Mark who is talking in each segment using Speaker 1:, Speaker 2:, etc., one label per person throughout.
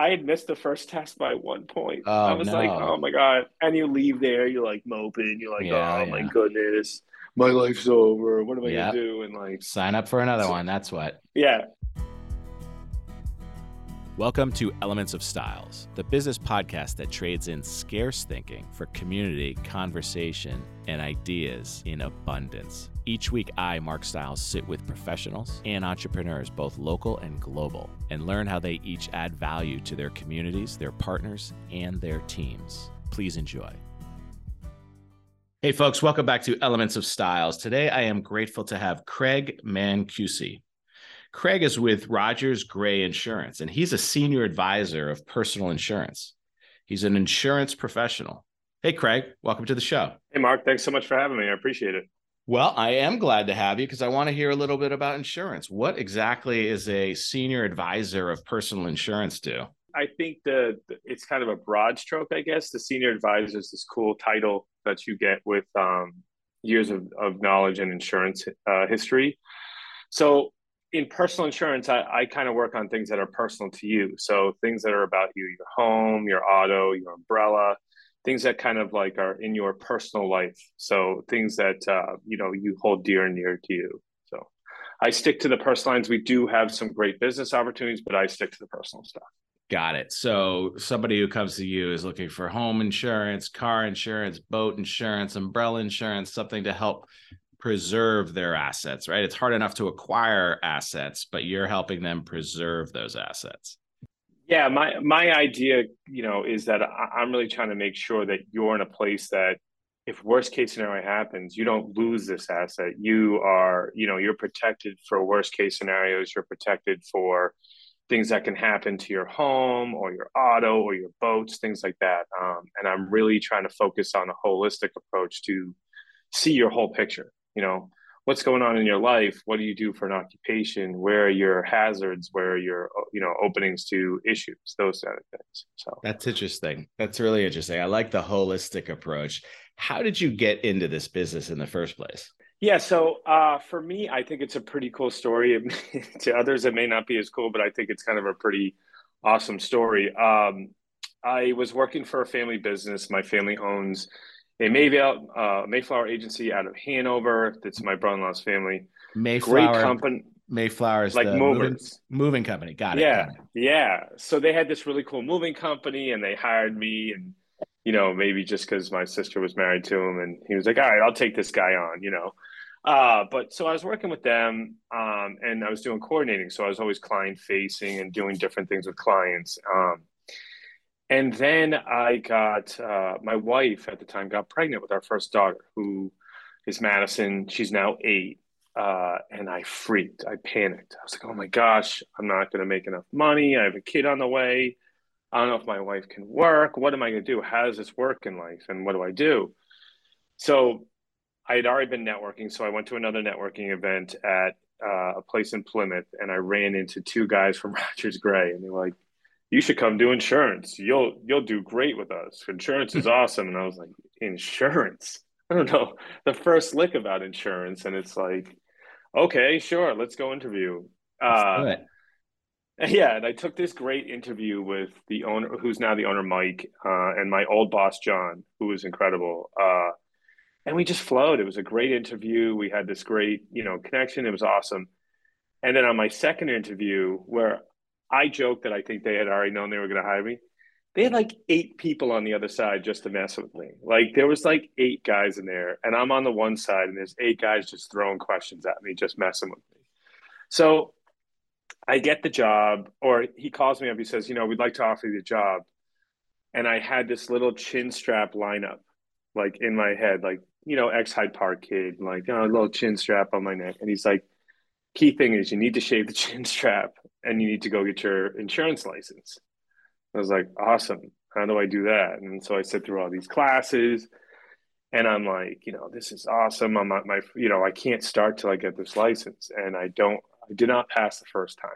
Speaker 1: I had missed the first test by one point.
Speaker 2: Oh,
Speaker 1: I was
Speaker 2: no.
Speaker 1: like, oh my God. And you leave there, you're like moping. You're like,
Speaker 2: Yeah,
Speaker 1: oh my goodness, my life's over. What am I
Speaker 2: Yep.
Speaker 1: gonna do? And like,
Speaker 2: Sign up for another
Speaker 1: So-
Speaker 2: one. That's what.
Speaker 1: yeah,
Speaker 2: Welcome to Elements of Styles, the business podcast that trades in scarce thinking for community, conversation, and ideas in abundance. Each week, I, Mark Styles, sit with professionals and entrepreneurs, both local and global, and learn how they each add value to their communities, their partners, and their teams. Please enjoy. Hey, folks, welcome back to Elements of Styles. Today, I am grateful to have Craig Mancusi. Craig is with Rogers Gray Insurance, and he's a senior advisor of personal insurance. He's an insurance professional. Hey, Craig, welcome to the show.
Speaker 1: Hey, Mark, thanks so much for having me. I appreciate it.
Speaker 2: Well, I am glad to have you because I want to hear a little bit about insurance. What exactly is a senior advisor of personal insurance do?
Speaker 1: I think the it's kind of a broad stroke, I guess. The senior advisor is this cool title that you get with um, years of, of knowledge and insurance uh, history. So in personal insurance, I, I kind of work on things that are personal to you. So things that are about you, your home, your auto, your umbrella, things that kind of like are in your personal life. So things that uh, you know you hold dear and near to you. So I stick to the personal lines. We do have some great business opportunities, but I stick to the personal stuff.
Speaker 2: Got it. So somebody who comes to you is looking for home insurance, car insurance, boat insurance, umbrella insurance, something to help preserve their assets, right? It's hard enough to acquire assets, but you're helping them preserve those assets.
Speaker 1: Yeah, my my idea, you know, is that I, I'm really trying to make sure that you're in a place that if worst case scenario happens, you don't lose this asset. You are, you know, you're protected for worst case scenarios. You're protected for things that can happen to your home or your auto or your boats, things like that. Um, and I'm really trying to focus on a holistic approach to see your whole picture. You know, what's going on in your life? What do you do for an occupation? Where are your hazards? Where are your, you know, openings to issues? Those kind of things. So
Speaker 2: That's interesting. That's really interesting. I like the holistic approach. How did you get into this business in the first place?
Speaker 1: Yeah, so uh, for me, I think it's a pretty cool story. to others, it may not be as cool, but I think it's kind of a pretty awesome story. Um, I was working for a family business. My family owns a Mayville, uh, Mayflower agency out of Hanover. That's my brother-in-law's family.
Speaker 2: Mayflower.
Speaker 1: Great company,
Speaker 2: Mayflower is
Speaker 1: like
Speaker 2: moving, moving company. Got it.
Speaker 1: Yeah,
Speaker 2: got it.
Speaker 1: yeah. So they had this really cool moving company, and they hired me, and you know, maybe just because my sister was married to him, and he was like, "All right, I'll take this guy on," you know. Uh, but so I was working with them, um, and I was doing coordinating, so I was always client facing and doing different things with clients. Um, and then I got uh, my wife at the time got pregnant with our first daughter, who is Madison. She's now eight. Uh, and I freaked. I panicked. I was like, oh my gosh, I'm not going to make enough money. I have a kid on the way. I don't know if my wife can work. What am I going to do? How does this work in life? And what do I do? So I had already been networking. So I went to another networking event at uh, a place in Plymouth and I ran into two guys from Rogers Gray and they were like, you should come do insurance. You'll you'll do great with us. Insurance is awesome. And I was like, insurance? I don't know the first lick about insurance. And it's like, okay, sure, let's go interview. Uh, yeah, and I took this great interview with the owner, who's now the owner, Mike, uh, and my old boss, John, who was incredible. Uh, and we just flowed. It was a great interview. We had this great, you know, connection. It was awesome. And then on my second interview, where I joked that I think they had already known they were going to hire me, they had like eight people on the other side just to mess with me. Like there was like eight guys in there, and I'm on the one side, and there's eight guys just throwing questions at me, just messing with me. So I get the job, or he calls me up. He says, "You know, we'd like to offer you the job." And I had this little chin strap lineup, like in my head, like you know, ex Hyde Park kid, like you know, a little chin strap on my neck. And he's like, "Key thing is, you need to shave the chin strap, and you need to go get your insurance license." I was like, "Awesome! How do I do that?" And so I sit through all these classes. And I'm like, you know, this is awesome. I'm my, you know, I can't start till I get this license. And I don't, I did not pass the first time.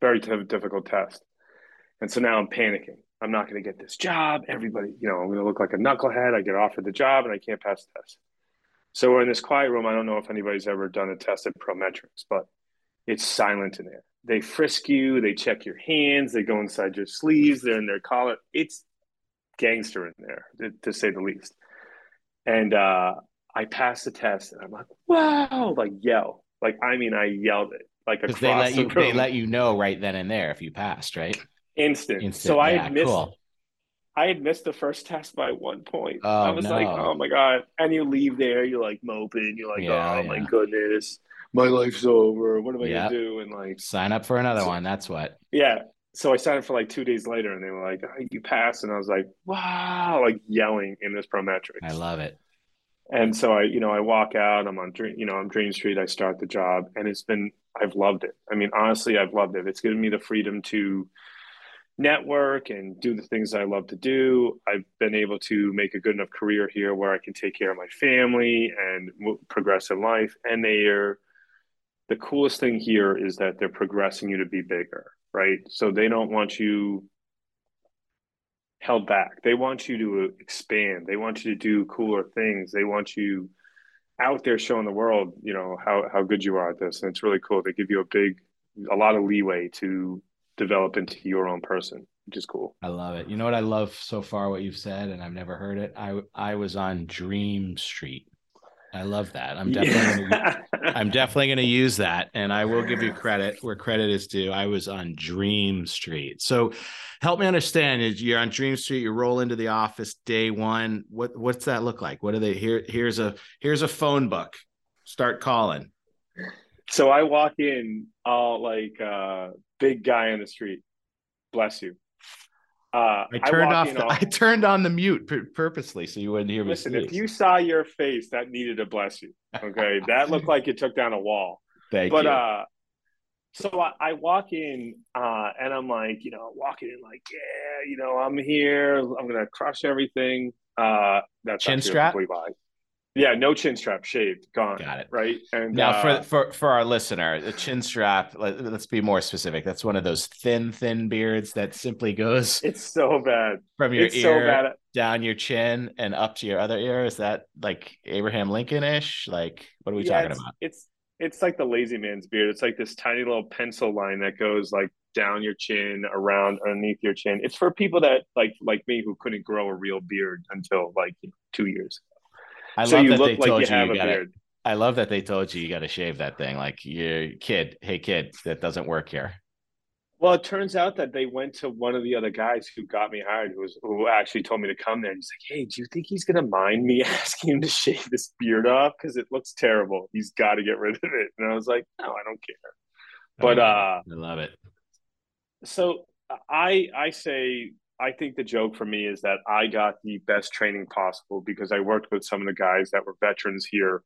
Speaker 1: Very t- difficult test. And so now I'm panicking. I'm not going to get this job. Everybody, you know, I'm going to look like a knucklehead. I get offered the job and I can't pass the test. So we're in this quiet room. I don't know if anybody's ever done a test at Prometrics, but it's silent in there. they frisk you, they check your hands, they go inside your sleeves, they're in their collar. It's gangster in there, to, say the least. And uh, I passed the test, and I'm like, wow, like yell, like I mean, I yelled it like across
Speaker 2: they let
Speaker 1: the
Speaker 2: you
Speaker 1: room.
Speaker 2: they let you know right then and there if you passed, right?
Speaker 1: instant.
Speaker 2: Instant.
Speaker 1: So I
Speaker 2: yeah,
Speaker 1: had missed
Speaker 2: cool.
Speaker 1: I had missed the first test by one point.
Speaker 2: Oh,
Speaker 1: I was like, oh my God. And you leave there, you're like moping. You're like,
Speaker 2: Yeah,
Speaker 1: oh my goodness, my life's over. What am I
Speaker 2: Yeah.
Speaker 1: going to do? And like,
Speaker 2: Sign up for another
Speaker 1: So-
Speaker 2: one. That's what.
Speaker 1: yeah. So I signed up for like two days later and they were like, oh, you passed. And I was like, wow, like yelling in this Prometrics.
Speaker 2: I love it.
Speaker 1: And so I, you know, I walk out, I'm on, Dream- you know, I'm Dream Street. I start the job and it's been, I've loved it. I mean, honestly, I've loved it. It's given me the freedom to network and do the things I love to do. I've been able to make a good enough career here where I can take care of my family and progress in life. And they are, the coolest thing here is that they're progressing you to be bigger, right? So they don't want you held back. They want you to uh, expand. They want you to do cooler things. They want you out there showing the world, you know, how how good you are at this. And it's really cool. They give you a big a lot of leeway to develop into your own person, which is cool.
Speaker 2: I love it. You know what I love so far? What you've said, and I've never heard it. I I was on Dream Street. I love that. I'm definitely gonna, I'm definitely going to use that, and I will give you credit where credit is due. I was on Dream Street. So, help me understand. Is you're on Dream Street? You roll into the office day one. What what's that look like? What are they? Here here's a here's a phone book. Start calling.
Speaker 1: So I walk in all like uh big guy on the street. Bless you. Uh
Speaker 2: I turned
Speaker 1: walk
Speaker 2: off. The,
Speaker 1: all-
Speaker 2: I turned on the mute pur- purposely so you wouldn't hear me.
Speaker 1: Listen, if you saw your face, that needed a bless you. Okay. that looked like it took down a wall.
Speaker 2: Thank
Speaker 1: but
Speaker 2: you.
Speaker 1: uh so I, I walk in uh and I'm like, you know, walking in like, yeah, you know, I'm here, I'm gonna crush everything. Uh that's
Speaker 2: Chin strap?
Speaker 1: lie. Yeah, no chin strap, shaved, gone.
Speaker 2: Got it.
Speaker 1: Right. And
Speaker 2: Now,
Speaker 1: uh,
Speaker 2: for for for our listener, the chin strap. Let, let's be more specific. That's one of those thin, thin beards that simply goes
Speaker 1: it's so bad.
Speaker 2: from your
Speaker 1: It's so
Speaker 2: ear
Speaker 1: bad.
Speaker 2: down your chin and up to your other ear. Is that like Abraham Lincoln ish? Like, what are we
Speaker 1: Yeah,
Speaker 2: talking
Speaker 1: it's,
Speaker 2: about?
Speaker 1: It's it's like the lazy man's beard. It's like this tiny little pencil line that goes like down your chin, around underneath your chin. It's for people that like like me who couldn't grow a real beard until like two years.
Speaker 2: I
Speaker 1: so
Speaker 2: love that they
Speaker 1: like
Speaker 2: told
Speaker 1: you
Speaker 2: you you got to. I love that they told you you got to shave that thing. Like, you kid, hey kid, that doesn't work here.
Speaker 1: Well, it turns out that they went to one of the other guys who got me hired, who was who actually told me to come there. And he's like, "Hey, do you think he's gonna mind me asking him to shave this beard off? Because it looks terrible. He's got to get rid of it." And I was like, "No, I don't care." But
Speaker 2: I
Speaker 1: uh,
Speaker 2: love it.
Speaker 1: so I I say I think the joke for me is that I got the best training possible because I worked with some of the guys that were veterans here,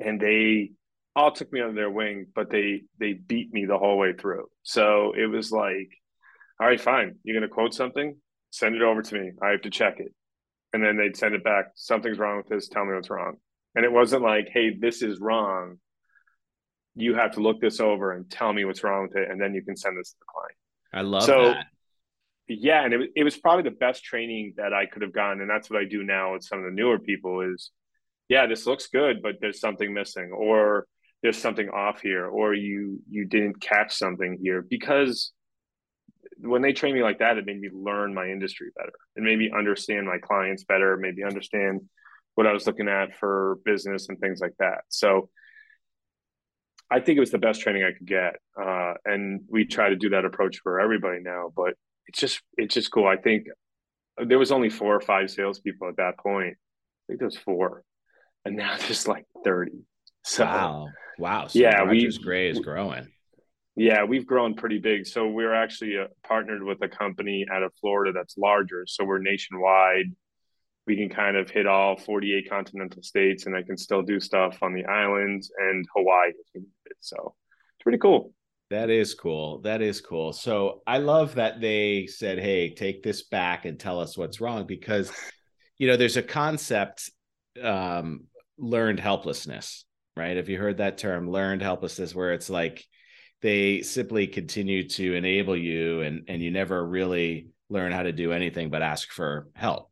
Speaker 1: and they all took me under their wing, but they they beat me the whole way through. So it was like, all right, fine, you're gonna quote something, send it over to me. I have to check it, and then they'd send it back. Something's wrong with this. Tell me what's wrong. And it wasn't like, hey, this is wrong. You have to look this over and tell me what's wrong with it, and then you can send this to the client
Speaker 2: I love
Speaker 1: so
Speaker 2: that.
Speaker 1: Yeah and it, it was probably the best training that i could have gotten and that's what i do now with some of the newer people is yeah this looks good but there's something missing or there's something off here or you you didn't catch something here because when they train me like that it made me learn my industry better it made me understand my clients better maybe understand what i was looking at for business and things like that so I think it was the best training I could get, uh, and we try to do that approach for everybody now. But it's just it's just cool. I think there was only four or five salespeople at that point. I think there was four, and now there's like thirty. So
Speaker 2: wow, wow. So
Speaker 1: Yeah, we-
Speaker 2: Rogers Gray is growing.
Speaker 1: yeah, we've grown pretty big. So we're actually uh, partnered with a company out of Florida that's larger. So we're nationwide. We can kind of hit all 48 continental states, and I can still do stuff on the islands and Hawaii. if we need it. So it's pretty cool.
Speaker 2: That is cool. That is cool. So I love that they said, "Hey, take this back and tell us what's wrong," because you know there's a concept, um, learned helplessness, right? Have you heard that term, learned helplessness, where it's like they simply continue to enable you, and and you never really learn how to do anything but ask for help.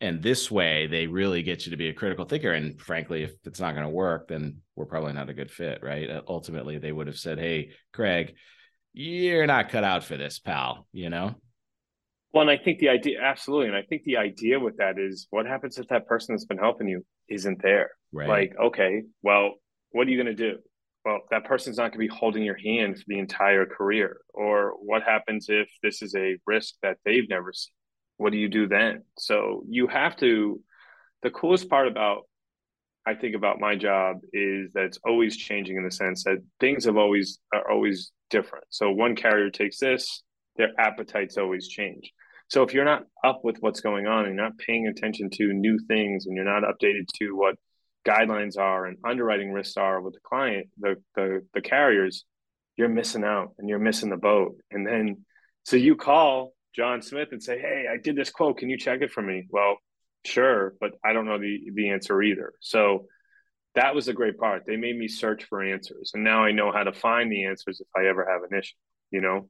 Speaker 2: And this way they really get you to be a critical thinker and frankly if it's not going to work then we're probably not a good fit right? Uh, ultimately they would have said hey craig you're not cut out for this pal you know?
Speaker 1: Well and i think the idea absolutely and i think the idea with that is what happens if that person that's been helping you isn't there? Right. like okay well what are you going to do? Well that person's not going to be holding your hand for the entire career or what happens if this is a risk that they've never seen what do you do then? So you have to. The coolest part about I think about my job is that it's always changing in the sense that things have always are always different. So one carrier takes this, their appetites always change. So if you're not up with what's going on and you're not paying attention to new things and you're not updated to what guidelines are and underwriting risks are with the client, the the, the carriers, you're missing out and you're missing the boat. And then so you call John Smith and say, "Hey, I did this quote. Can you check it for me?" Well, sure, but I don't know the the answer either. So that was a great part. They made me search for answers, and now I know how to find the answers if I ever have an issue. You know,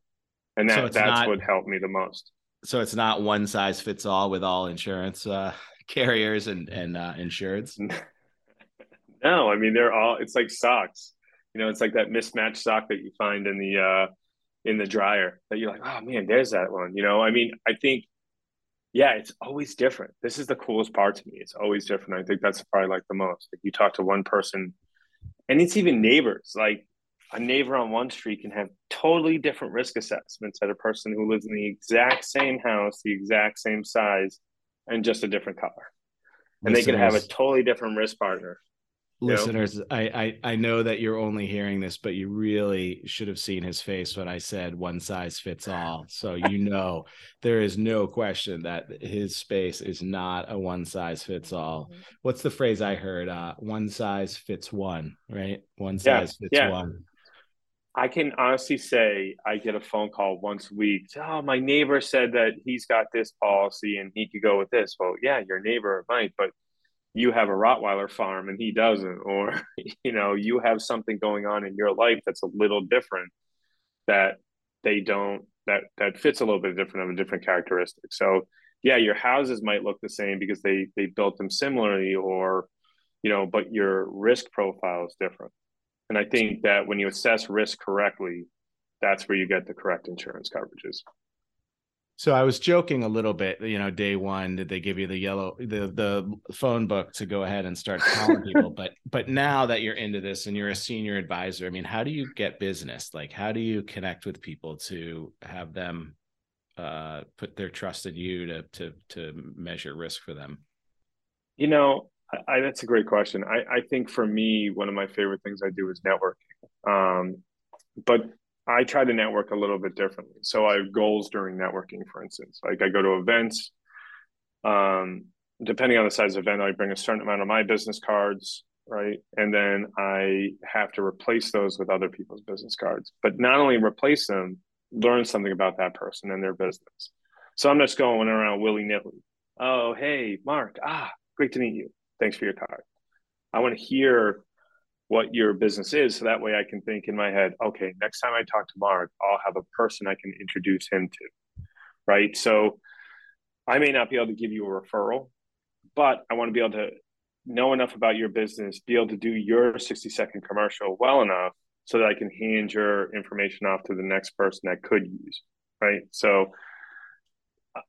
Speaker 1: and that so that's not, what helped me the most.
Speaker 2: So it's not one size fits all with all insurance uh, carriers and and uh, insureds.
Speaker 1: no, I mean they're all. It's like socks. You know, it's like that mismatched sock that you find in the uh, in the dryer that you're like, oh man, there's that one. You know, I mean, I think, yeah, it's always different. This is the coolest part to me. It's always different. I think that's probably like the most. Like you talk to one person, and it's even neighbors. Like a neighbor on one street can have totally different risk assessments at a person who lives in the exact same house, the exact same size, and just a different color. And they can have a totally different risk partner
Speaker 2: listeners I, I i know that you're only hearing this but you really should have seen his face when i said one size fits all so you know there is no question that his space is not a one size fits all mm-hmm. what's the phrase i heard uh one size fits one right one size yeah, fits yeah. one
Speaker 1: I can honestly say I get a phone call once a week. Oh, my neighbor said that he's got this policy and he could go with this. Well, yeah, your neighbor might, but you have a Rottweiler farm and he doesn't, or you know, you have something going on in your life that's a little different that they don't that that fits a little bit different of a different characteristic. So yeah, your houses might look the same because they they built them similarly, or you know, but your risk profile is different. And I think that when you assess risk correctly, that's where you get the correct insurance coverages.
Speaker 2: So I was joking a little bit, you know, day one, did they give you the yellow the the phone book to go ahead and start calling people? But but now that you're into this and you're a senior advisor, I mean, how do you get business? Like how do you connect with people to have them uh, put their trust in you to to to measure risk for them?
Speaker 1: You know, I, that's a great question. I, I think for me, one of my favorite things I do is networking. Um, but I try to network a little bit differently. So I have goals during networking, for instance. Like I go to events. Um, depending on the size of event, I bring a certain amount of my business cards, right? And then I have to replace those with other people's business cards. But not only replace them, learn something about that person and their business. So I'm just going around willy nilly. Oh, hey, Mark. Ah, great to meet you. Thanks for your card. I want to hear what your business is so that way i can think in my head okay next time i talk to mark i'll have a person i can introduce him to right? So i may not be able to give you a referral but i want to be able to know enough about your business be able to do your 60 second commercial well enough so that i can hand your information off to the next person that could use right? So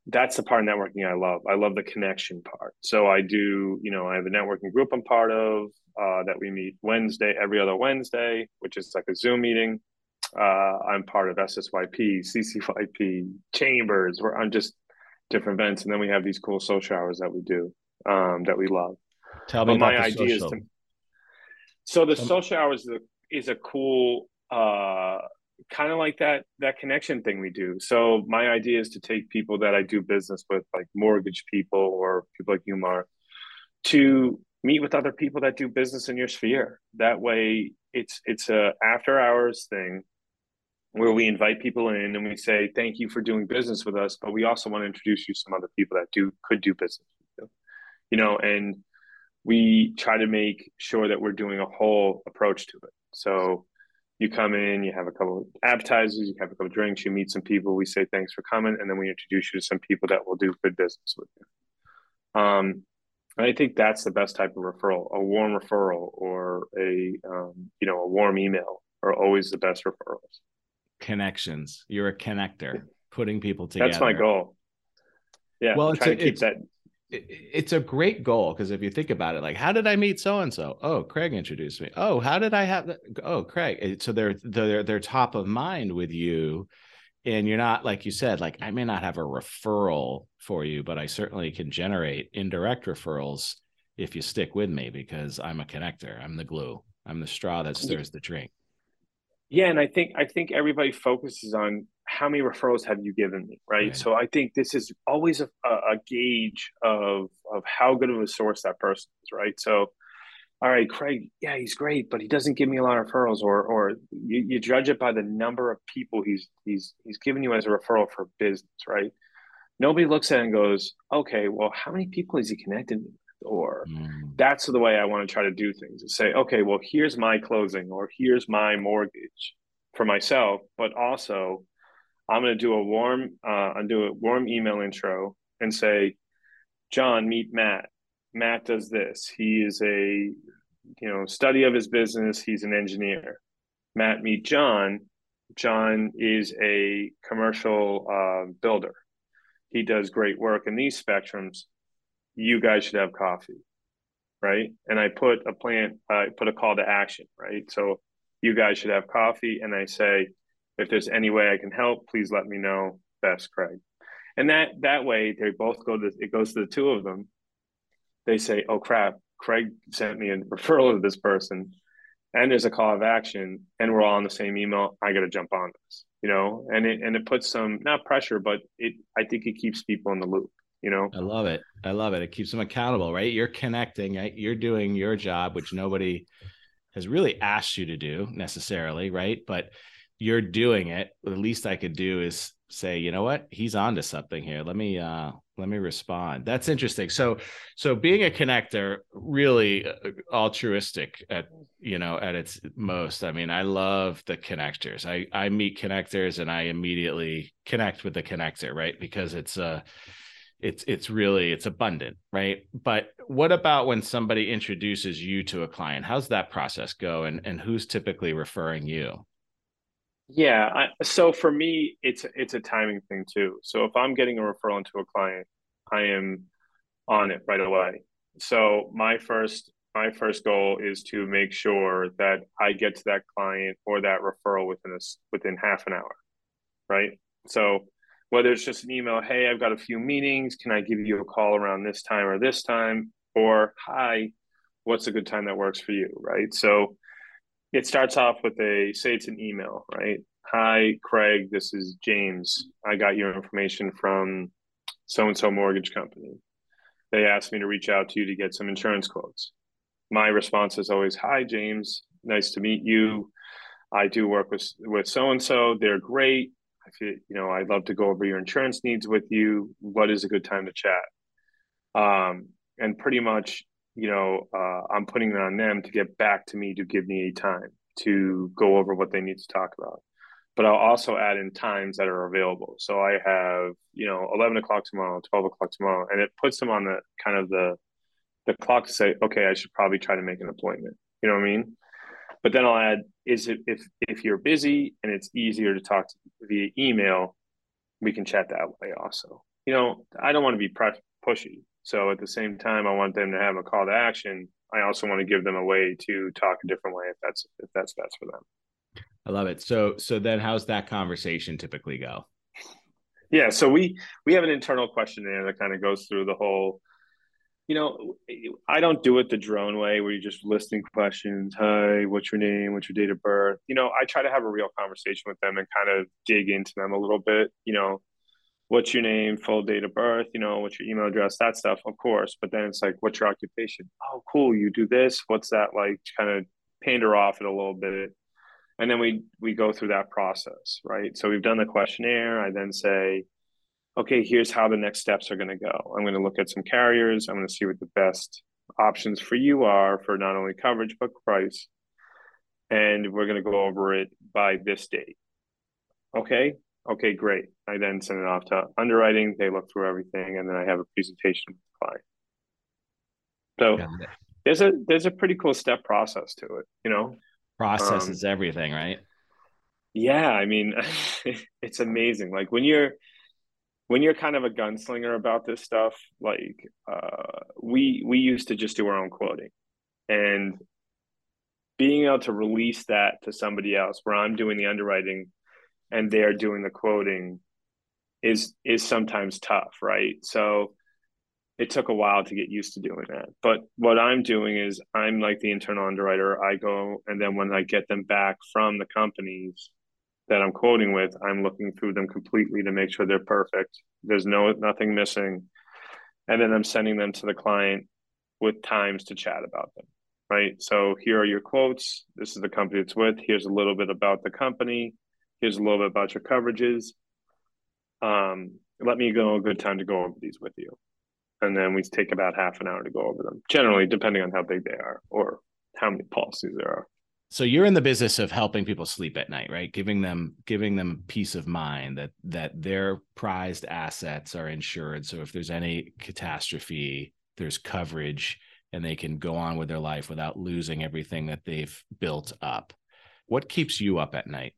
Speaker 1: that's the part of networking I love. I love the connection part. So I do, you know, I have a networking group I'm part of uh, that we meet Wednesday, every other Wednesday, which is like a Zoom meeting. Uh, I'm part of SSYP, CCYP, Chambers, where I'm just different events. And then we have these cool social hours that we do um, that we love.
Speaker 2: Tell me but my idea social. is to.
Speaker 1: So the social hours is a, is a cool uh, kind of like that that connection thing we do. So my idea is to take people that I do business with, like mortgage people or people like you, Mark, to meet with other people that do business in your sphere. That way, it's it's a after hours thing where we invite people in and we say thank you for doing business with us, but we also want to introduce you to some other people that do could do business with you. You know, and we try to make sure that we're doing a whole approach to it. So you come in, you have a couple of appetizers, you have a couple of drinks, you meet some people, we say thanks for coming, and then we introduce you to some people that will do good business with you. Um, and I think that's the best type of referral. A warm referral or a um, you know a warm email are always the best referrals.
Speaker 2: Connections. You're a connector, putting people together.
Speaker 1: That's my goal. Yeah,
Speaker 2: well,
Speaker 1: try to keep that.
Speaker 2: It's a great goal because if you think about it, like, how did I meet so and so? Oh, Craig introduced me. Oh, how did I have that? Oh, Craig. So they're they're they're top of mind with you, and you're not like you said. Like, I may not have a referral for you, but I certainly can generate indirect referrals if you stick with me because I'm a connector. I'm the glue. I'm the straw that stirs the drink.
Speaker 1: Yeah, and I think I think everybody focuses on how many referrals have you given me, right? right. So I think this is always a, a, gauge of of how good of a source that person is, right? So, all right, Craig, yeah, he's great, but he doesn't give me a lot of referrals, or or you, you judge it by the number of people he's he's he's given you as a referral for business, right? Nobody looks at it and goes, okay, well, how many people is he connected with? or mm. that's the way I want to try to do things is say, okay, well, here's my closing or here's my mortgage for myself, but also I'm going to do a warm, uh, I'm do a warm email intro and say, John, meet Matt. Matt does this. He is a, you know, study of his business. He's an engineer. Matt, meet John. John is a commercial uh, builder. He does great work in these spectrums you guys should have coffee right and i put a plan i put a call to action right so you guys should have coffee and i say if there's any way i can help please let me know. Best craig. And that that way they both go to it goes to the two of them. They say oh crap craig sent me a referral to this person. And there's a call of action and we're all on the same email. I got to jump on this you know? And it and it puts some not pressure but it i think it keeps people in the loop you know?
Speaker 2: I love it. I love it. It keeps them accountable right? You're connecting right? you're doing your job which nobody has really asked you to do necessarily right? But you're doing it the least i could do is say you know what? He's on to something here. Let me uh let me respond. That's interesting. So so being a connector really uh, altruistic at you know at its most. I mean i love the connectors. I i meet connectors and i immediately connect with the connector right? Because it's uh it's it's really it's abundant right? But what about when somebody introduces you to a client? How's that process go and and who's typically referring you
Speaker 1: yeah I, so for me it's it's a timing thing too so if i'm getting a referral into a client i am on it right away so my first my first goal is to make sure that i get to that client or that referral within a within half an hour right so whether it's just an email, hey, I've got a few meetings. Can I give you a call around this time or this time? Or, hi, what's a good time that works for you? Right. So it starts off with a say it's an email, right? Hi, Craig, this is James. I got your information from so and so mortgage company. They asked me to reach out to you to get some insurance quotes. My response is always, Hi, James. Nice to meet you. I do work with with so and so. They're great if you, you know, I'd love to go over your insurance needs with you. What is a good time to chat? Um, and pretty much, you know, uh, I'm putting it on them to get back to me to give me a time to go over what they need to talk about. But I'll also add in times that are available. So I have, you know, 11 o'clock tomorrow, 12 o'clock tomorrow, and it puts them on the kind of the the clock to say, okay, I should probably try to make an appointment. You know what I mean? But then I'll add is it if if you're busy and it's easier to talk to via email, we can chat that way also. You know, I don't want to be pre- pushy. So at the same time, I want them to have a call to action. I also want to give them a way to talk a different way if that's if that's best for them.
Speaker 2: I love it. So so then how's that conversation typically go?
Speaker 1: Yeah, so we we have an internal questionnaire that kind of goes through the whole you know, I don't do it the drone way where you're just listing questions. Hi, what's your name? What's your date of birth? You know, I try to have a real conversation with them and kind of dig into them a little bit. You know, what's your name, full date of birth? You know, what's your email address? That stuff, of course. But then it's like, what's your occupation? Oh, cool. You do this. What's that like? Kind of pander off it a little bit, and then we we go through that process, right? So we've done the questionnaire. I then say okay, here's how the next steps are going to go. I'm going to look at some carriers. I'm going to see what the best options for you are for not only coverage, but price. And we're going to go over it by this date. Okay. Okay, great. I then send it off to underwriting. They look through everything. And then I have a presentation with the client. So there's a there's a pretty cool step process to it, you know.
Speaker 2: Process um, is everything, right?
Speaker 1: Yeah, I mean, it's amazing. Like when you're when you're kind of a gunslinger about this stuff, like uh, we we used to just do our own quoting, and being able to release that to somebody else, where I'm doing the underwriting and they're doing the quoting, is is sometimes tough, right? So it took a while to get used to doing that. But what I'm doing is I'm like the internal underwriter. I go and then when I get them back from the companies that I'm quoting with, I'm looking through them completely to make sure they're perfect. There's no nothing missing. And then I'm sending them to the client with times to chat about them. Right. So here are your quotes. This is the company it's with. Here's a little bit about the company. Here's a little bit about your coverages. Um, let me go a good time to go over these with you and then we take about half an hour to go over them. Generally, depending on how big they are or how many policies there are.
Speaker 2: So you're in the business of helping people sleep at night, right? Giving them giving them peace of mind that that their prized assets are insured. So if there's any catastrophe, there's coverage and they can go on with their life without losing everything that they've built up. What keeps you up at night?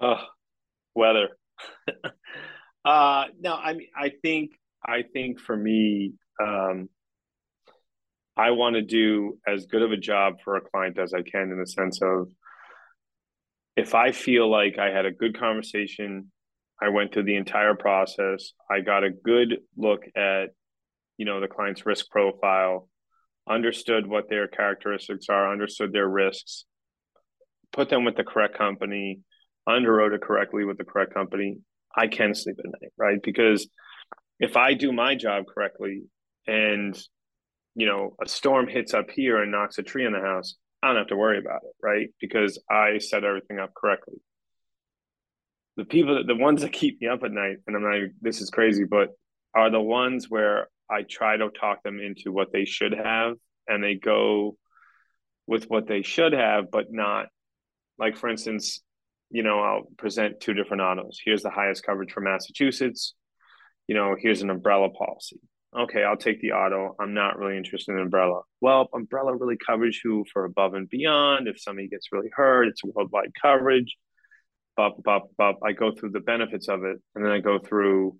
Speaker 1: Oh, weather. uh no, I mean I think I think for me, um, I want to do as good of a job for a client as I can in the sense of if I feel like I had a good conversation, I went through the entire process, I got a good look at, you know, the client's risk profile, understood what their characteristics are, understood their risks, put them with the correct company, underwrote it correctly with the correct company, I can sleep at night, right? Because if I do my job correctly and you know a storm hits up here and knocks a tree in the house, I don't have to worry about it, right? Because I set everything up correctly. The people that the ones that keep me up at night, and I'm not this is crazy, but are the ones where I try to talk them into what they should have and they go with what they should have, but not like for instance, you know, I'll present two different autos. Here's the highest coverage for Massachusetts you know, here's an umbrella policy. Okay, I'll take the auto. I'm not really interested in umbrella. Well, umbrella really covers you for above and beyond. If somebody gets really hurt, it's worldwide coverage. Bop, bop, bop. I go through the benefits of it, and then I go through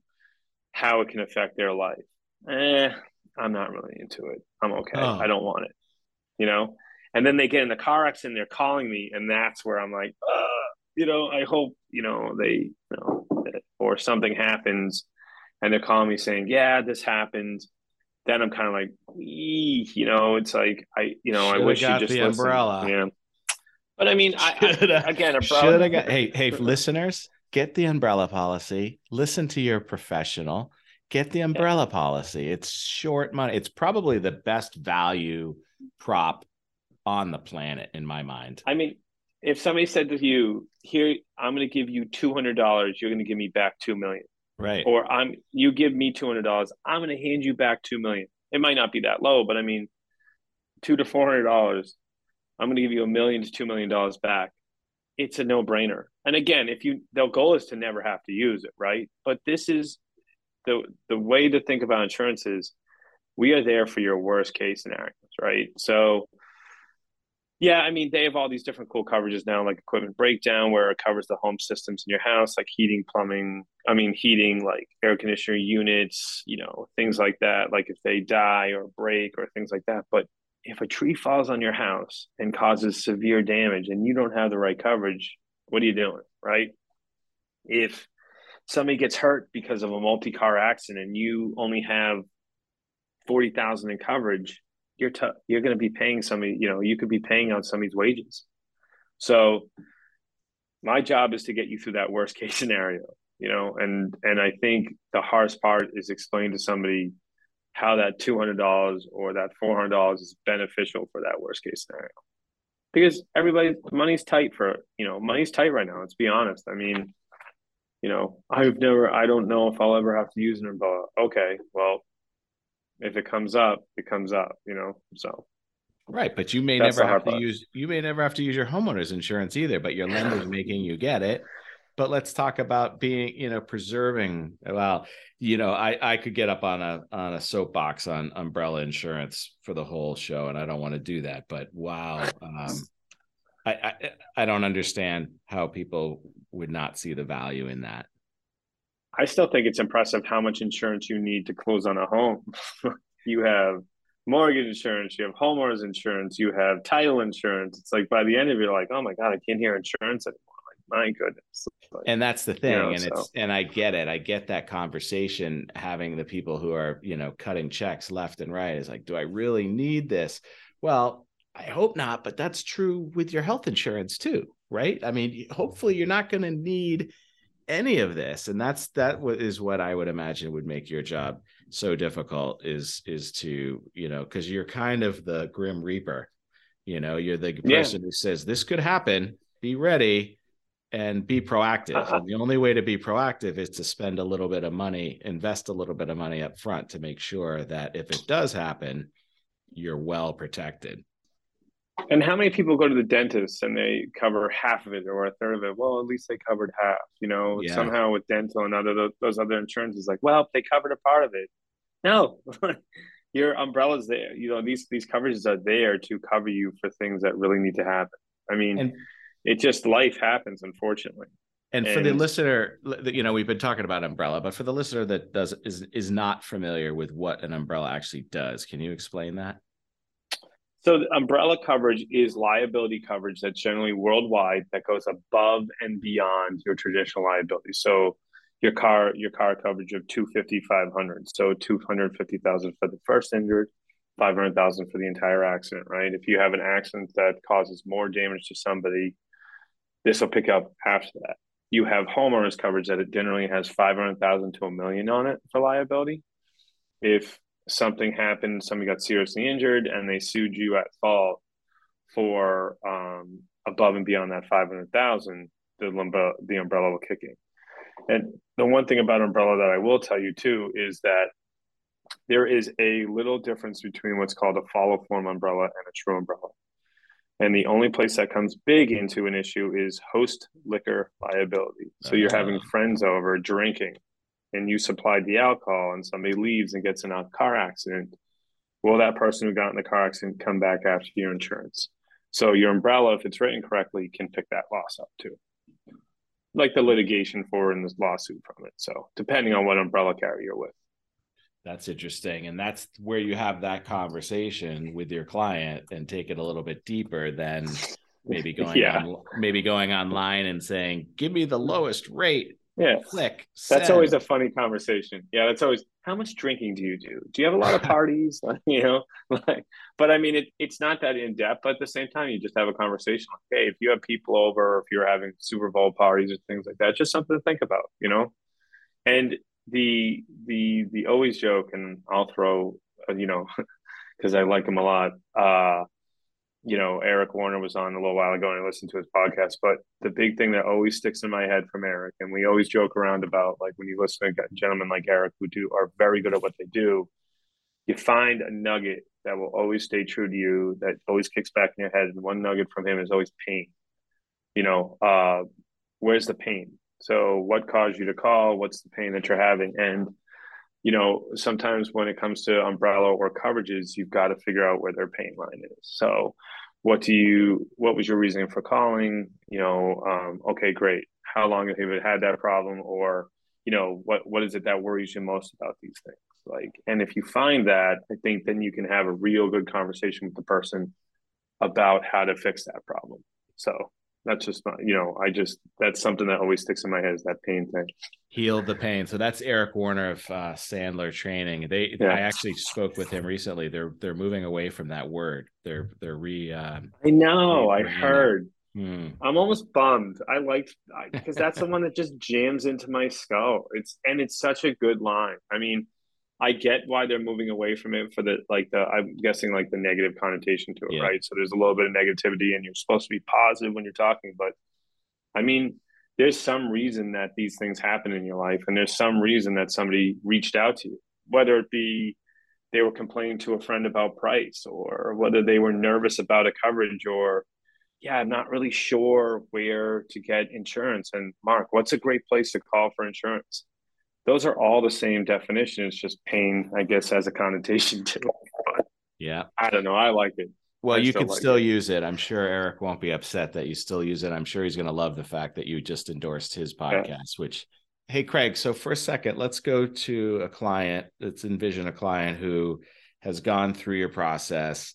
Speaker 1: how it can affect their life. Eh, I'm not really into it. I'm okay. Oh. I don't want it. You know. And then they get in the car accident. They're calling me, and that's where I'm like, you know, I hope you know they, you know, or something happens and they're calling me saying, "Yeah, this happened." Then I'm kind of like, you know, it's like I, you know, Should've I wish you just the listened. umbrella. Yeah, but I mean, I, I again, umbrella.
Speaker 2: Should have got. Hey, hey, listeners, get the umbrella policy. Listen to your professional. Get the umbrella yeah. policy. It's short money. It's probably the best value prop on the planet in my mind.
Speaker 1: I mean, if somebody said to you, "Here, I'm going to give you two hundred dollars. You're going to give me back two million.
Speaker 2: Right.
Speaker 1: Or I'm you give me two hundred dollars, I'm gonna hand you back two million. It might not be that low, but I mean two to four hundred dollars, I'm gonna give you a million to two million dollars back. It's a no brainer. And again, if you the goal is to never have to use it, right? But this is the the way to think about insurance is we are there for your worst case scenarios, right? So yeah, I mean, they have all these different cool coverages now, like equipment breakdown, where it covers the home systems in your house, like heating, plumbing. I mean, heating, like air conditioner units, you know, things like that. Like if they die or break or things like that. But if a tree falls on your house and causes severe damage and you don't have the right coverage, what are you doing, right? If somebody gets hurt because of a multi-car accident and you only have 40,000 in coverage, you're t- you're going to be paying somebody you know you could be paying out somebody's wages. So my job is to get you through that worst case scenario you know and and i think the hardest part is explain to somebody how that $200 or that $400 is beneficial for that worst case scenario. Because everybody money's tight for you know money's tight right now let's be honest. I mean you know i've never i don't know if i'll ever have to use an umbrella. Okay well if it comes up, it comes up, you know. So
Speaker 2: Right, but you may never have to use you may never have to use your homeowner's insurance either, but your lender's making you get it. but let's talk about being you know preserving well you know i i could get up on a on a soapbox on umbrella insurance for the whole show and i don't want to do that but wow um I, I i don't understand how people would not see the value in that
Speaker 1: i still think it's impressive how much insurance you need to close on a home you have mortgage insurance, you have homeowners insurance, you have title insurance. It's like by the end of it, you're like, oh my god, I can't hear insurance anymore Like my goodness.
Speaker 2: Like, and that's the thing. You know, and so. it's and I get it. I get that conversation having the people who are, you know, cutting checks left and right is like, do I really need this? Well, I hope not, but that's true with your health insurance too, right? I mean, hopefully you're not going to need any of this. And that's that is what I would imagine would make your job so difficult is is to, you know, because you're kind of the grim reaper. You know, you're the person yeah. who says this could happen, be ready and be proactive. Uh-huh. And the only way to be proactive is to spend a little bit of money, invest a little bit of money up front to make sure that if it does happen, you're well protected.
Speaker 1: And how many people go to the dentist and they cover half of it or a third of it? Well, at least they covered half. You know, yeah. somehow with dental and other those other insurances, like, well, they covered a part of it. No, your umbrellas there. You know, these these coverages are there to cover you for things that really need to happen. I mean, and, it just life happens, unfortunately.
Speaker 2: And, and for the listener, you know, we've been talking about umbrella, but for the listener that does is is not familiar with what an umbrella actually does, can you explain that?
Speaker 1: So umbrella coverage is liability coverage that's generally worldwide that goes above and beyond your traditional liability. So your car your car coverage of 250 500 so 250,000 for the first injured 500,000 for the entire accident right if you have an accident that causes more damage to somebody this will pick up after that. You have homeowners coverage that it generally has 500,000 to a million on it for liability. If something happened, somebody got seriously injured and they sued you at fault for um, above and beyond that 500,000, the umbrella, the umbrella will kick in. And the one thing about umbrella that I will tell you too is that there is a little difference between what's called a follow form umbrella and a true umbrella. And the only place that comes big into an issue is host liquor liability. So you're having uh-huh. friends over drinking and you supplied the alcohol and somebody leaves and gets in a car accident. Will that person who got in the car accident come back after your insurance? So your umbrella, if it's written correctly, can pick that loss up too. Like the litigation for in this lawsuit from it. So depending on what umbrella carrier you're with
Speaker 2: that's interesting and that's where you have that conversation with your client and take it a little bit deeper than maybe going yeah. on maybe going online and saying give me the lowest rate
Speaker 1: yeah
Speaker 2: click
Speaker 1: send. that's always a funny conversation yeah that's always how much drinking do you do do you have a lot of parties you know like but i mean it, it's not that in depth but at the same time you just have a conversation like hey if you have people over if you're having super bowl parties or things like that just something to think about you know and the the the always joke, and I'll throw uh, you know because I like him a lot. Uh, you know, Eric Warner was on a little while ago and I listened to his podcast. But the big thing that always sticks in my head from Eric, and we always joke around about like when you listen to gentlemen like Eric who do are very good at what they do, you find a nugget that will always stay true to you, that always kicks back in your head. And one nugget from him is always pain. You know, uh, where's the pain? So, what caused you to call? What's the pain that you're having? And, you know, sometimes when it comes to umbrella or coverages, you've got to figure out where their pain line is. So, what do you, what was your reasoning for calling? You know, um, okay, great. How long have you had that problem? Or, you know, what, what is it that worries you most about these things? Like, and if you find that, I think then you can have a real good conversation with the person about how to fix that problem. So, that's just not you know i just that's something that always sticks in my head is that pain thing.
Speaker 2: Heal the pain. So that's eric warner of uh, sandler training. They yeah. i actually spoke with him recently. They're they're moving away from that word. They're they're re uh,
Speaker 1: i know. I heard. Hmm. i'm almost bummed. I like because that's the one that just jams into my skull. It's and it's such a good line. I mean I get why they're moving away from it for the like the I'm guessing like the negative connotation to it, yeah. right? So there's a little bit of negativity and you're supposed to be positive when you're talking, but I mean, there's some reason that these things happen in your life and there's some reason that somebody reached out to you, whether it be they were complaining to a friend about price or whether they were nervous about a coverage or yeah, I'm not really sure where to get insurance. And Mark, what's a great place to call for insurance? Those are all the same definition. It's just pain, I guess, has a connotation to it. But
Speaker 2: yeah.
Speaker 1: I don't know. I like it.
Speaker 2: Well,
Speaker 1: I
Speaker 2: you
Speaker 1: still
Speaker 2: can
Speaker 1: like
Speaker 2: still
Speaker 1: it.
Speaker 2: use it. I'm sure Eric won't be upset that you still use it. I'm sure he's going to love the fact that you just endorsed his podcast, which, hey, Craig. So, for a second, let's go to a client. Let's envision a client who has gone through your process.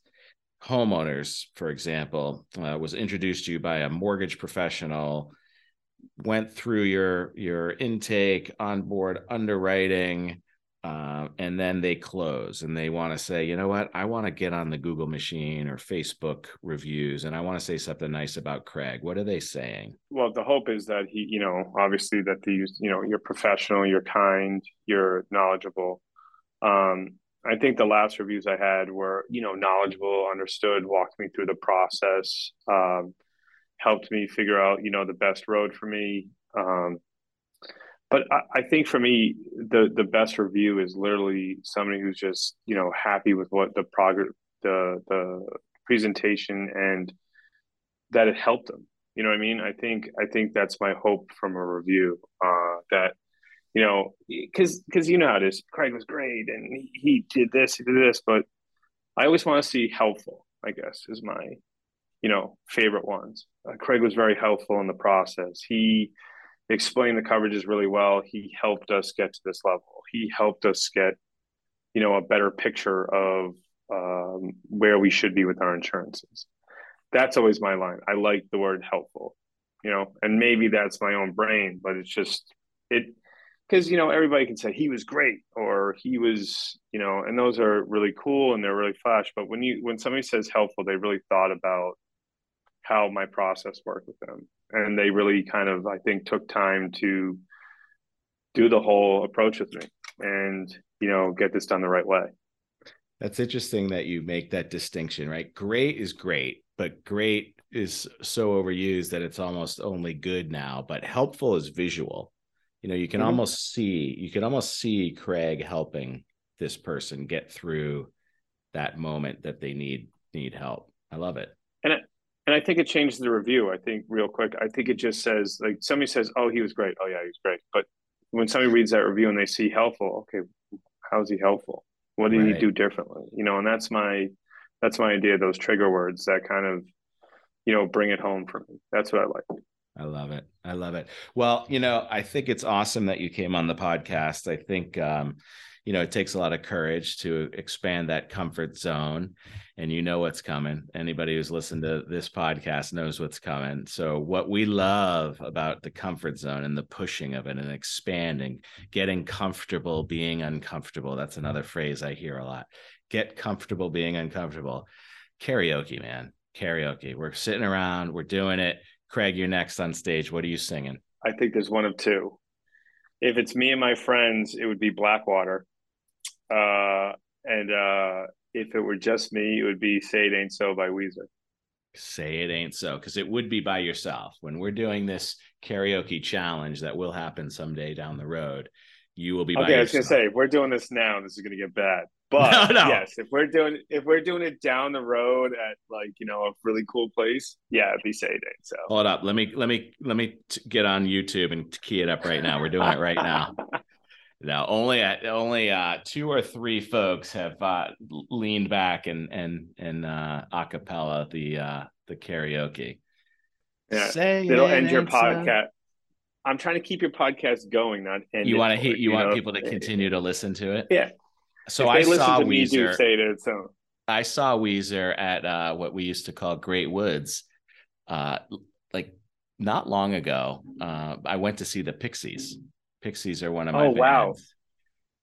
Speaker 2: Homeowners, for example, uh, was introduced to you by a mortgage professional, went through your your intake, onboard underwriting, uh, and then they close and they want to say, you know what, I want to get on the Google machine or Facebook reviews and I want to say something nice about Craig. What are they saying?
Speaker 1: Well, the hope is that he, you know, obviously that these, you know, you're professional, you're kind, you're knowledgeable. Um, I think the last reviews I had were, you know, knowledgeable, understood, walked me through the process, um, helped me figure out, you know, the best road for me. Um, but I, I, think for me, the the best review is literally somebody who's just you know happy with what the progress, the the presentation, and that it helped them. You know what I mean? I think I think that's my hope from a review uh, that you know because because you know how it is. Craig was great and he, did this, he did this, but I always want to see helpful. I guess is my you know favorite ones. Uh, Craig was very helpful in the process. He explained the coverages really well. He helped us get to this level. He helped us get, you know, a better picture of um, where we should be with our insurances. That's always my line. I like the word helpful, you know, and maybe that's my own brain, but it's just it because you know everybody can say he was great or he was, you know, and those are really cool and they're really flash. But when you when somebody says helpful, they really thought about how my process worked with them. And they really kind of i think took time to do the whole approach with me and you know get this done the right way.
Speaker 2: That's interesting that you make that distinction right? Great is great but great is so overused that it's almost only good now but helpful is visual. You know you can mm-hmm. almost see you can almost see craig helping this person get through that moment that they need need help. I love it.
Speaker 1: And and I think it changes the review. I think real quick, I think it just says like somebody says, "Oh, he was great." Oh yeah, he was great. But when somebody reads that review and they see helpful, okay, how's he helpful? What did right. he do differently? You know, and that's my that's my idea. Those trigger words that kind of you know bring it home for me. That's what I like.
Speaker 2: I love it. I love it. Well, you know, I think it's awesome that you came on the podcast. I think um, you know, it takes a lot of courage to expand that comfort zone and you know what's coming. Anybody who's listened to this podcast knows what's coming. So, what we love about the comfort zone and the pushing of it and expanding, getting comfortable being uncomfortable. That's another phrase I hear a lot. Get comfortable being uncomfortable. Karaoke, man. Karaoke. We're sitting around, we're doing it. Craig, you're next on stage. What are you singing?
Speaker 1: I think there's one of two. If it's me and my friends, it would be Blackwater uh, and uh, if it were just me, it would be "Say It Ain't So" by Weezer.
Speaker 2: Say it ain't so, because it would be by yourself. When we're doing this karaoke challenge that will happen someday down the road, you will be.
Speaker 1: Okay, I was gonna say if we're doing this now, this is gonna get bad. But no, no. yes, if we're doing if we're doing it down the road at like you know a really cool place, yeah, it'd be say it ain't so.
Speaker 2: Hold up, let me let me let me t- get on YouTube and key it up right now. We're doing it right now. No, only uh, only uh, two or three folks have uh, leaned back and and and uh, acapella the uh, the karaoke.
Speaker 1: Yeah, Say it'll end your podcast. I'm trying to keep your podcast going, not end.
Speaker 2: You want to hit. You, you want know? people to continue to listen to it.
Speaker 1: Yeah.
Speaker 2: So I saw Weezer.
Speaker 1: say it so.
Speaker 2: I saw Weezer at uh, what we used to call Great Woods, uh, like not long ago. Uh, I went to see the Pixies Pixies are one of my oh, bands. Wow.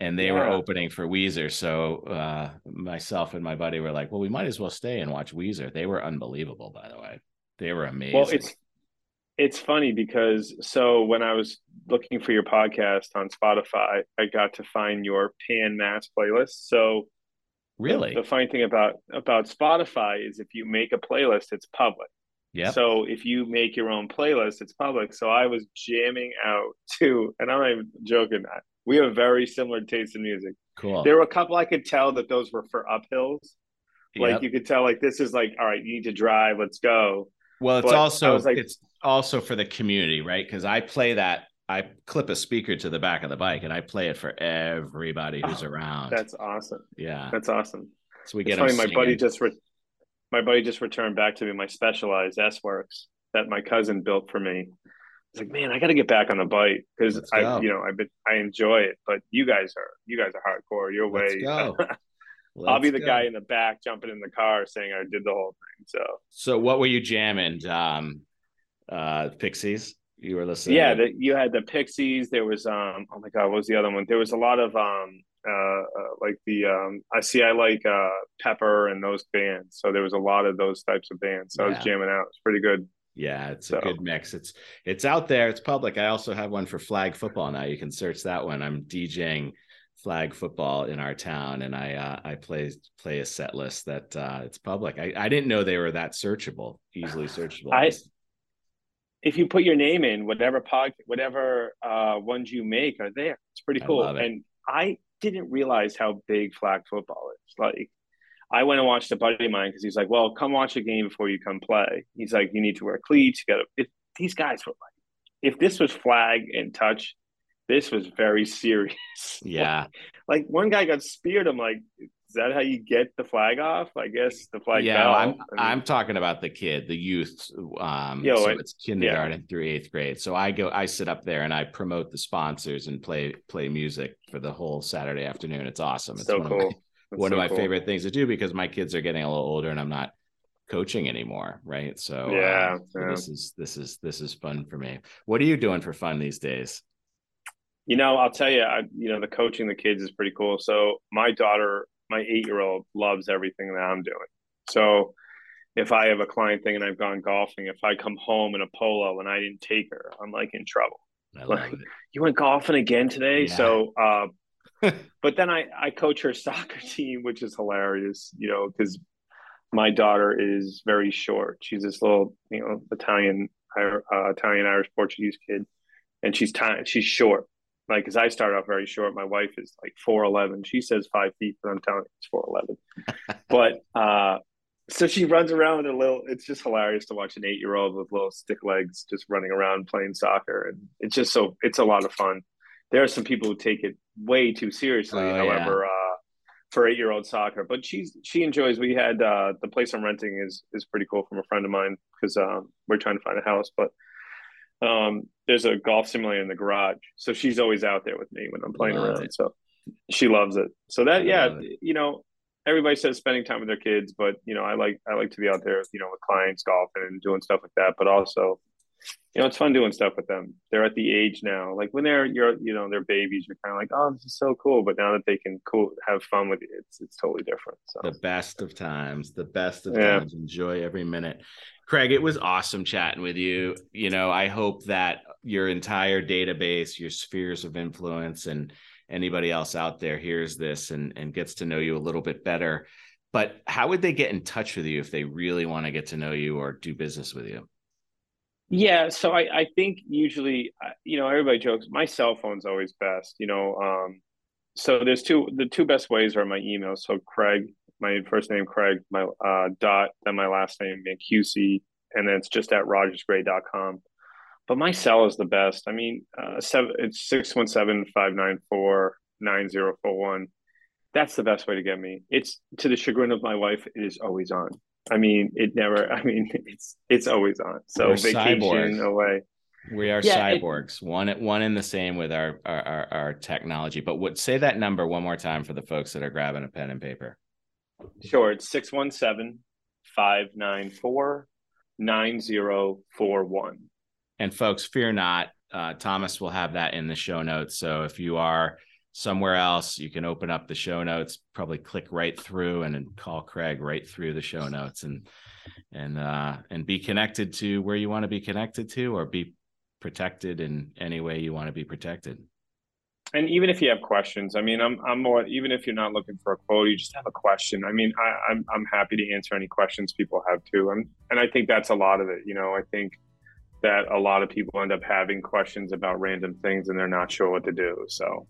Speaker 2: And they yeah. were opening for Weezer. So uh, myself and my buddy were like, well, we might as well stay and watch Weezer. They were unbelievable, by the way. They were amazing.
Speaker 1: Well, it's it's funny because so when I was looking for your podcast on Spotify, I got to find your Pan Mass playlist. So
Speaker 2: really
Speaker 1: the, the funny thing about about Spotify is if you make a playlist, it's public.
Speaker 2: Yeah.
Speaker 1: So if you make your own playlist, it's public. So I was jamming out to, and I'm not even joking. We have very similar taste in music.
Speaker 2: Cool.
Speaker 1: There were a couple I could tell that those were for uphills. Like yep. you could tell, like this is like, all right, you need to drive. Let's go.
Speaker 2: Well, it's but also like, it's also for the community, right? Because I play that I clip a speaker to the back of the bike and I play it for everybody who's oh, around.
Speaker 1: That's awesome.
Speaker 2: Yeah,
Speaker 1: that's awesome.
Speaker 2: So we get.
Speaker 1: It's funny. My buddy just re- my buddy just returned back to me my Specialized S Works that my cousin built for me. It's like, man, I got to get back on the bike because I, go. you know, I've been, I enjoy it, but you guys are, you guys are hardcore. Your way. I'll be the go. guy in the back jumping in the car saying I did the whole thing. So,
Speaker 2: so what were you jamming? Um, uh, Pixies. You were listening.
Speaker 1: Yeah, the, you had the Pixies. There was um. Oh my God, what was the other one? There was a lot of um. Uh, uh like the um. I see. I like uh Pepper and those bands. So there was a lot of those types of bands. So yeah. I was jamming out. It's pretty good.
Speaker 2: Yeah, it's so. a good mix. It's it's out there. It's public. I also have one for flag football now. You can search that one. I'm DJing flag football in our town, and I uh, I play play a set list that uh, it's public. I, I didn't know they were that searchable, easily searchable.
Speaker 1: I if you put your name in, whatever pod, whatever uh, ones you make are there. It's pretty cool. And I didn't realize how big flag football is. Like, I went and watched a buddy of mine because he's like, "Well, come watch a game before you come play." He's like, "You need to wear cleats. You got to." These guys were like, if this was flag and touch, this was very serious.
Speaker 2: Yeah.
Speaker 1: like, like one guy got speared. I'm like, is that how you get the flag off? I guess the flag.
Speaker 2: Yeah, I'm, I mean, I'm talking about the kid, the youth. Um, Yo, so it, it's kindergarten yeah. through eighth grade. So I go, I sit up there and I promote the sponsors and play play music for the whole Saturday afternoon. It's awesome. It's
Speaker 1: so
Speaker 2: one
Speaker 1: cool.
Speaker 2: Of my, one so of my cool. favorite things to do because my kids are getting a little older and I'm not coaching anymore, right? So
Speaker 1: yeah,
Speaker 2: uh, so yeah. this is this is this is fun for me. What are you doing for fun these days?
Speaker 1: You know, I'll tell you, I, you know, the coaching the kids is pretty cool. So my daughter my eight year old loves everything that I'm doing. So if I have a client thing and I've gone golfing, if I come home in a polo and I didn't take her, I'm like in trouble. like, you went golfing again today? Yeah. So, uh, but then I, I coach her soccer team, which is hilarious, you know, because my daughter is very short. She's this little, you know, Italian, uh, Italian Irish Portuguese kid, and she's tiny. She's short, like, cause I start off very short. My wife is like four eleven. She says five feet, but I'm telling you, it's four eleven. but uh, so she runs around with her little. It's just hilarious to watch an eight year old with little stick legs just running around playing soccer, and it's just so it's a lot of fun. There are some people who take it way too seriously. Oh, however, yeah. uh, for eight year old soccer, but she's she enjoys. We had uh, the place I'm renting is is pretty cool from a friend of mine because um, we're trying to find a house, but um, there's a golf simulator in the garage, so she's always out there with me when I'm playing Love around. It. So she loves it. So that yeah, you know, everybody says spending time with their kids, but you know, I like I like to be out there, you know, with clients golfing and doing stuff like that. But also, you know, it's fun doing stuff with them. They're at the age now, like when they're you're you know they're babies, you're kind of like, oh, this is so cool. But now that they can cool have fun with you, it's it's totally different. So
Speaker 2: the best of times, the best of yeah. times. Enjoy every minute. Craig, it was awesome chatting with you. You know, I hope that your entire database, your spheres of influence, and anybody else out there hears this and, and gets to know you a little bit better. But how would they get in touch with you if they really want to get to know you or do business with you?
Speaker 1: Yeah, so I, I think usually, you know, everybody jokes my cell phone's always best. You know, um, so there's two the two best ways are my email. So Craig my first name Craig, my uh, dot, then my last name QC, and then it's just at rogersgray.com. But my cell is the best. I mean, uh, seven, it's 617 594 9041. That's the best way to get me. It's to the chagrin of my wife, it is always on. I mean, it never, I mean, it's it's always on. So We're vacation cyborg. away.
Speaker 2: We are yeah, cyborgs, it, one one in the same with our, our our, our technology. But would say that number one more time for the folks that are grabbing a pen and paper.
Speaker 1: Sure. It's 617 594 9041.
Speaker 2: And folks, fear not. Uh, Thomas will have that in the show notes. So if you are somewhere else, you can open up the show notes, probably click right through and, call Craig right through the show notes and and uh, and be connected to where you want to be connected to or be protected in any way you want to be protected
Speaker 1: and even if you have questions, I mean, I'm I'm more even if you're not looking for a quote, you just have a question. I mean, I, I'm I'm happy to answer any questions people have too, and and I think that's a lot of it. You know, I think that a lot of people end up having questions about random things and they're not sure what to do. So,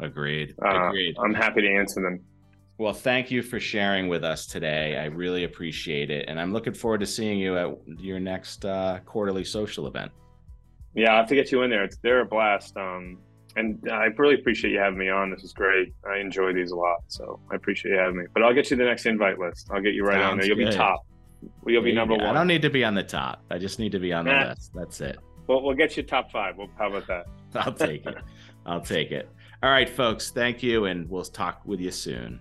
Speaker 2: agreed. Uh, agreed.
Speaker 1: I'm happy to answer them.
Speaker 2: Well, thank you for sharing with us today. I really appreciate it. And I'm looking forward to seeing you at your next uh, quarterly social event.
Speaker 1: Yeah, I have to get you in there. It's they're a blast. Um, and I really appreciate you having me on. This is great. I enjoy these a lot, so I appreciate you having me. But I'll get you the next invite list. I'll get you right Sounds on there. You'll good. be top. You'll be number one. I
Speaker 2: don't need to be on the top. I just need to be on the nah. list. That's it.
Speaker 1: Well, we'll get you top five. Well, how about that?
Speaker 2: I'll take it. I'll take it. All right, folks. Thank you, and we'll talk with you soon.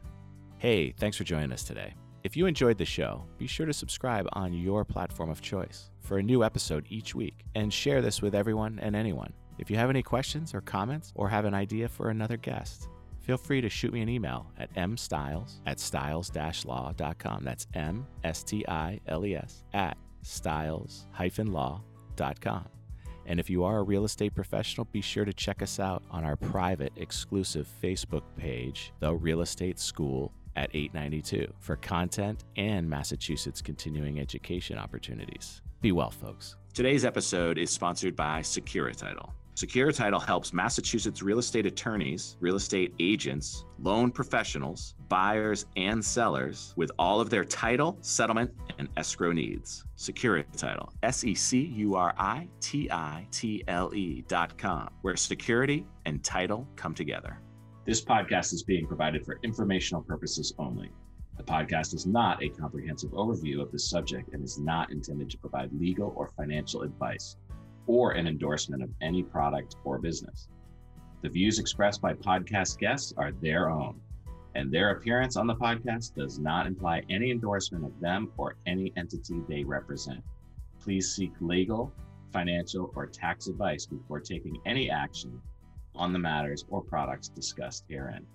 Speaker 2: Hey, thanks for joining us today. If you enjoyed the show, be sure to subscribe on your platform of choice for a new episode each week and share this with everyone and anyone. If you have any questions or comments or have an idea for another guest, feel free to shoot me an email at mstiles at stiles-law.com. That's M S T I L E S at stiles-law.com. And if you are a real estate professional, be sure to check us out on our private exclusive Facebook page, The Real Estate School at 892, for content and Massachusetts continuing education opportunities. Be well, folks. Today's episode is sponsored by Securititle. Securititle helps Massachusetts real estate attorneys, real estate agents, loan professionals, buyers, and sellers with all of their title, settlement, and escrow needs. Securititle, S E C U R I T I T L E dot com, where security and title come together. This podcast is being provided for informational purposes only. The podcast is not a comprehensive overview of the subject and is not intended to provide legal or financial advice or an endorsement of any product or business. The views expressed by podcast guests are their own, and their appearance on the podcast does not imply any endorsement of them or any entity they represent. Please seek legal, financial, or tax advice before taking any action on the matters or products discussed herein.